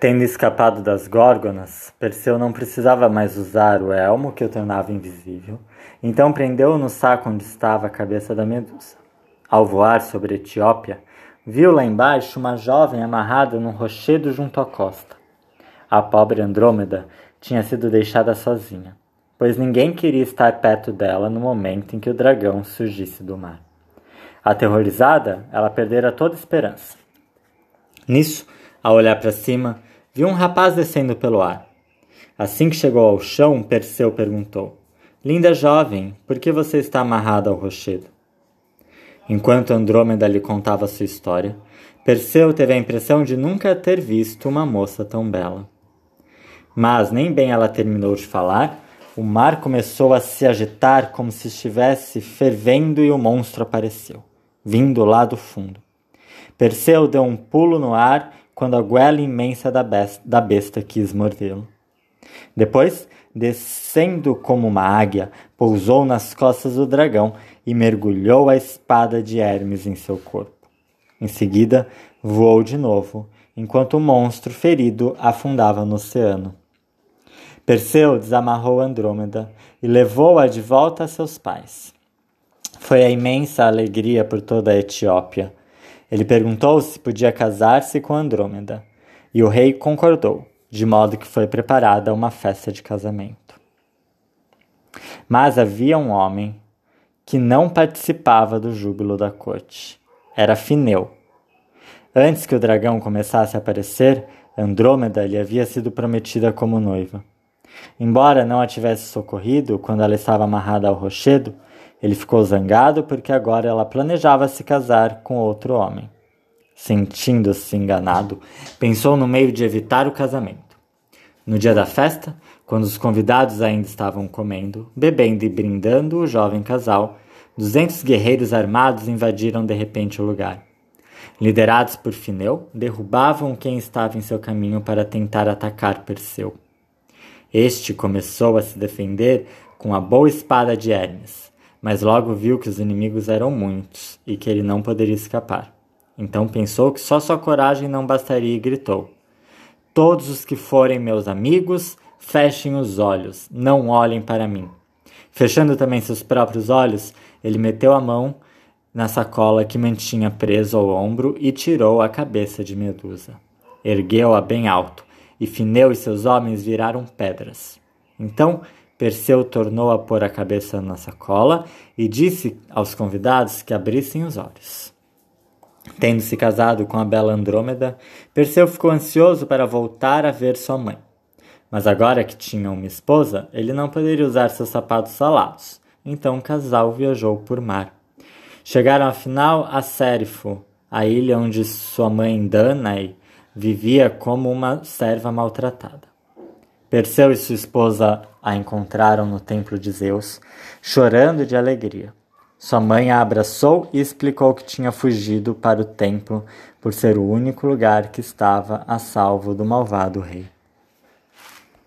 Tendo escapado das górgonas, Perseu não precisava mais usar o elmo que o tornava invisível, então prendeu-o no saco onde estava a cabeça da medusa. Ao voar sobre a Etiópia, viu lá embaixo uma jovem amarrada num rochedo junto à costa. A pobre Andrômeda tinha sido deixada sozinha, pois ninguém queria estar perto dela no momento em que o dragão surgisse do mar. Aterrorizada, ela perdera toda esperança. Nisso, ao olhar para cima, viu um rapaz descendo pelo ar. Assim que chegou ao chão, Perseu perguntou: Linda jovem, por que você está amarrada ao rochedo? Enquanto Andrômeda lhe contava sua história, Perseu teve a impressão de nunca ter visto uma moça tão bela. Mas nem bem ela terminou de falar, o mar começou a se agitar como se estivesse fervendo e o monstro apareceu, vindo lá do fundo. Perseu deu um pulo no ar quando a goela imensa da besta, da besta quis mordê-lo. Depois, descendo como uma águia, pousou nas costas do dragão e mergulhou a espada de Hermes em seu corpo. Em seguida, voou de novo, enquanto o monstro ferido afundava no oceano. Perseu desamarrou Andrômeda e levou-a de volta a seus pais. Foi a imensa alegria por toda a Etiópia ele perguntou se podia casar-se com Andrômeda, e o rei concordou, de modo que foi preparada uma festa de casamento. Mas havia um homem que não participava do júbilo da corte. Era Fineu. Antes que o dragão começasse a aparecer, Andrômeda lhe havia sido prometida como noiva. Embora não a tivesse socorrido quando ela estava amarrada ao rochedo, ele ficou zangado porque agora ela planejava se casar com outro homem. Sentindo-se enganado, pensou no meio de evitar o casamento. No dia da festa, quando os convidados ainda estavam comendo, bebendo e brindando o jovem casal, duzentos guerreiros armados invadiram de repente o lugar. Liderados por Fineu, derrubavam quem estava em seu caminho para tentar atacar Perseu. Este começou a se defender com a boa espada de Hermes, mas logo viu que os inimigos eram muitos e que ele não poderia escapar. Então pensou que só sua coragem não bastaria e gritou: Todos os que forem meus amigos, fechem os olhos, não olhem para mim. Fechando também seus próprios olhos, ele meteu a mão na sacola que mantinha preso ao ombro e tirou a cabeça de Medusa. Ergueu-a bem alto, e Fineu e seus homens viraram pedras. Então Perseu tornou a pôr a cabeça na sacola e disse aos convidados que abrissem os olhos. Tendo se casado com a bela Andrômeda, Perseu ficou ansioso para voltar a ver sua mãe. Mas agora que tinha uma esposa, ele não poderia usar seus sapatos salados. Então o casal viajou por mar. Chegaram afinal a Sérifo, a ilha onde sua mãe Danae vivia como uma serva maltratada. Perseu e sua esposa a encontraram no templo de Zeus, chorando de alegria. Sua mãe a abraçou e explicou que tinha fugido para o templo por ser o único lugar que estava a salvo do malvado rei.